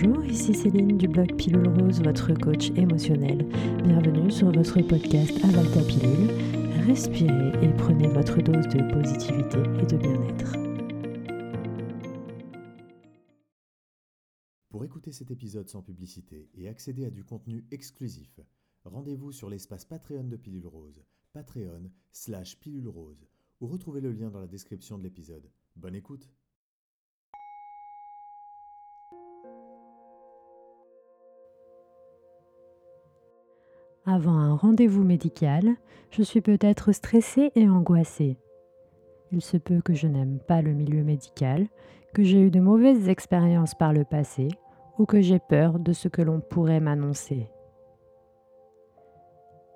Bonjour, ici Céline du blog Pilule Rose, votre coach émotionnel. Bienvenue sur votre podcast Avalta Pilule. Respirez et prenez votre dose de positivité et de bien-être. Pour écouter cet épisode sans publicité et accéder à du contenu exclusif, rendez-vous sur l'espace Patreon de Pilule Rose, patreon slash pilule rose, ou retrouvez le lien dans la description de l'épisode. Bonne écoute Avant un rendez-vous médical, je suis peut-être stressée et angoissée. Il se peut que je n'aime pas le milieu médical, que j'ai eu de mauvaises expériences par le passé ou que j'ai peur de ce que l'on pourrait m'annoncer.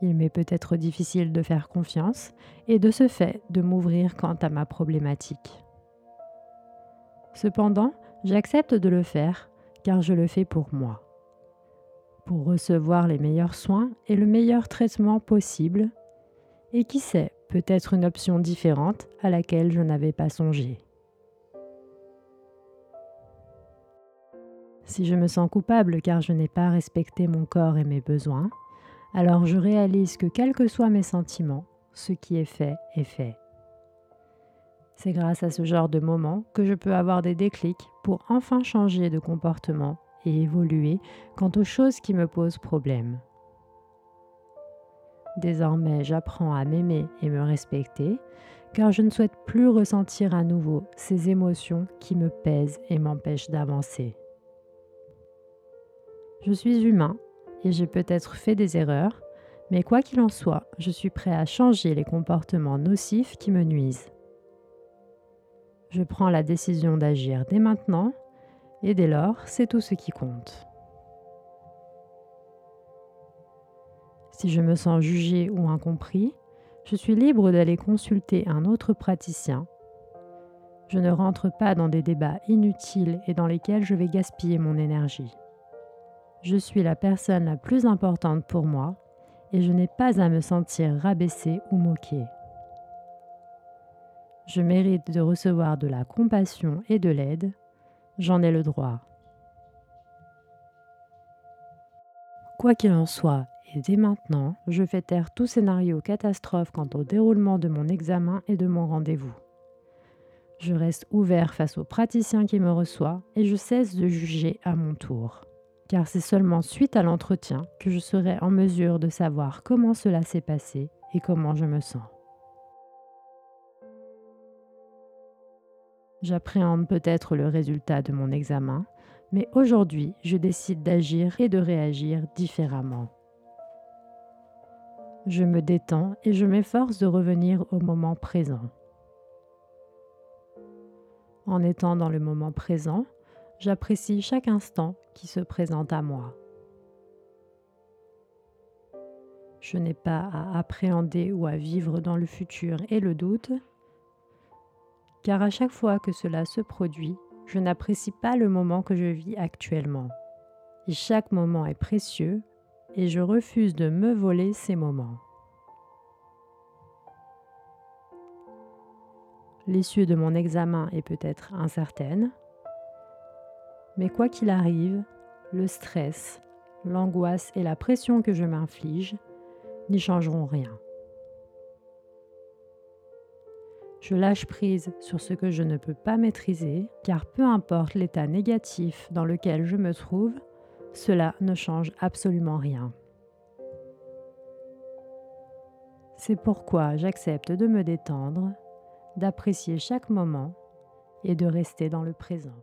Il m'est peut-être difficile de faire confiance et de ce fait de m'ouvrir quant à ma problématique. Cependant, j'accepte de le faire car je le fais pour moi pour recevoir les meilleurs soins et le meilleur traitement possible, et qui sait, peut-être une option différente à laquelle je n'avais pas songé. Si je me sens coupable car je n'ai pas respecté mon corps et mes besoins, alors je réalise que quels que soient mes sentiments, ce qui est fait est fait. C'est grâce à ce genre de moment que je peux avoir des déclics pour enfin changer de comportement et évoluer quant aux choses qui me posent problème. Désormais, j'apprends à m'aimer et me respecter, car je ne souhaite plus ressentir à nouveau ces émotions qui me pèsent et m'empêchent d'avancer. Je suis humain et j'ai peut-être fait des erreurs, mais quoi qu'il en soit, je suis prêt à changer les comportements nocifs qui me nuisent. Je prends la décision d'agir dès maintenant et dès lors, c'est tout ce qui compte. Si je me sens jugé ou incompris, je suis libre d'aller consulter un autre praticien. Je ne rentre pas dans des débats inutiles et dans lesquels je vais gaspiller mon énergie. Je suis la personne la plus importante pour moi et je n'ai pas à me sentir rabaissé ou moqué. Je mérite de recevoir de la compassion et de l'aide j'en ai le droit. Quoi qu'il en soit, et dès maintenant, je fais taire tout scénario catastrophe quant au déroulement de mon examen et de mon rendez-vous. Je reste ouvert face au praticien qui me reçoit et je cesse de juger à mon tour. Car c'est seulement suite à l'entretien que je serai en mesure de savoir comment cela s'est passé et comment je me sens. J'appréhende peut-être le résultat de mon examen, mais aujourd'hui, je décide d'agir et de réagir différemment. Je me détends et je m'efforce de revenir au moment présent. En étant dans le moment présent, j'apprécie chaque instant qui se présente à moi. Je n'ai pas à appréhender ou à vivre dans le futur et le doute, car à chaque fois que cela se produit, je n'apprécie pas le moment que je vis actuellement. Et chaque moment est précieux et je refuse de me voler ces moments. L'issue de mon examen est peut-être incertaine, mais quoi qu'il arrive, le stress, l'angoisse et la pression que je m'inflige n'y changeront rien. Je lâche prise sur ce que je ne peux pas maîtriser, car peu importe l'état négatif dans lequel je me trouve, cela ne change absolument rien. C'est pourquoi j'accepte de me détendre, d'apprécier chaque moment et de rester dans le présent.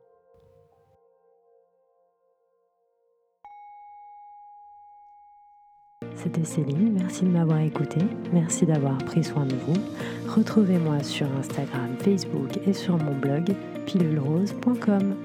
C'était Céline, merci de m'avoir écouté, merci d'avoir pris soin de vous. Retrouvez-moi sur Instagram, Facebook et sur mon blog pilulerose.com.